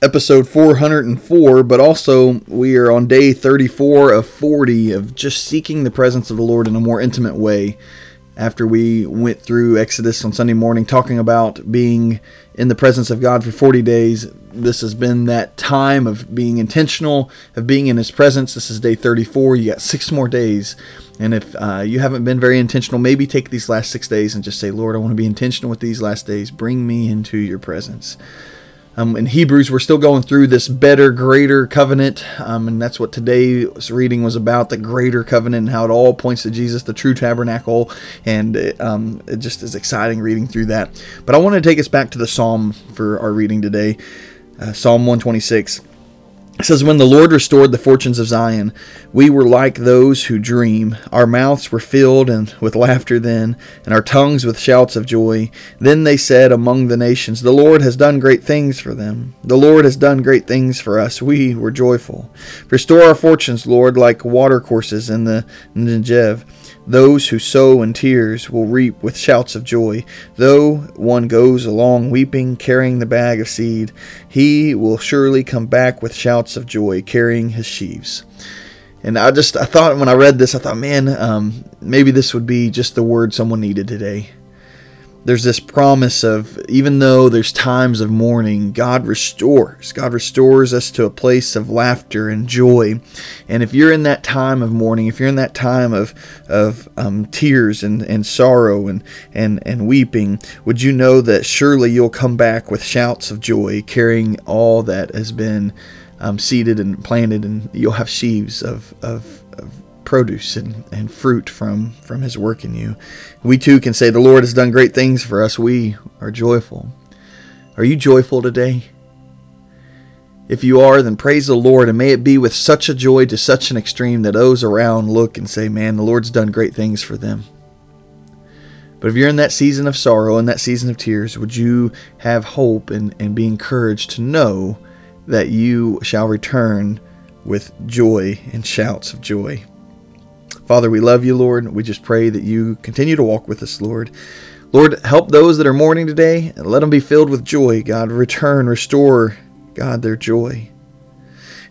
episode 404, but also we are on day 34 of 40 of just seeking the presence of the Lord in a more intimate way. After we went through Exodus on Sunday morning, talking about being in the presence of God for 40 days, this has been that time of being intentional, of being in His presence. This is day 34. You got six more days. And if uh, you haven't been very intentional, maybe take these last six days and just say, Lord, I want to be intentional with these last days. Bring me into your presence. Um, in Hebrews, we're still going through this better, greater covenant, um, and that's what today's reading was about the greater covenant and how it all points to Jesus, the true tabernacle. And it, um, it just is exciting reading through that. But I want to take us back to the psalm for our reading today uh, Psalm 126. It says, When the Lord restored the fortunes of Zion, we were like those who dream. Our mouths were filled and with laughter then, and our tongues with shouts of joy. Then they said among the nations, The Lord has done great things for them. The Lord has done great things for us. We were joyful. Restore our fortunes, Lord, like watercourses in the Negev. Those who sow in tears will reap with shouts of joy. Though one goes along weeping, carrying the bag of seed, he will surely come back with shouts of joy, carrying his sheaves. And I just, I thought when I read this, I thought, man, um, maybe this would be just the word someone needed today there's this promise of even though there's times of mourning, God restores. God restores us to a place of laughter and joy. And if you're in that time of mourning, if you're in that time of of um, tears and, and sorrow and, and and weeping, would you know that surely you'll come back with shouts of joy, carrying all that has been um, seeded and planted, and you'll have sheaves of of, of produce and, and fruit from, from his work in you. We too can say, The Lord has done great things for us. We are joyful. Are you joyful today? If you are, then praise the Lord, and may it be with such a joy to such an extreme that those around look and say, Man, the Lord's done great things for them. But if you're in that season of sorrow and that season of tears, would you have hope and, and be encouraged to know that you shall return with joy and shouts of joy? Father, we love you, Lord. We just pray that you continue to walk with us, Lord. Lord, help those that are mourning today and let them be filled with joy. God, return, restore, God, their joy.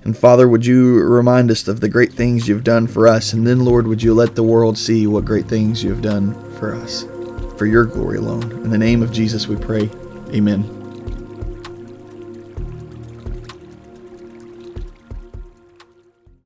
And Father, would you remind us of the great things you've done for us? And then, Lord, would you let the world see what great things you have done for us, for your glory alone. In the name of Jesus, we pray. Amen.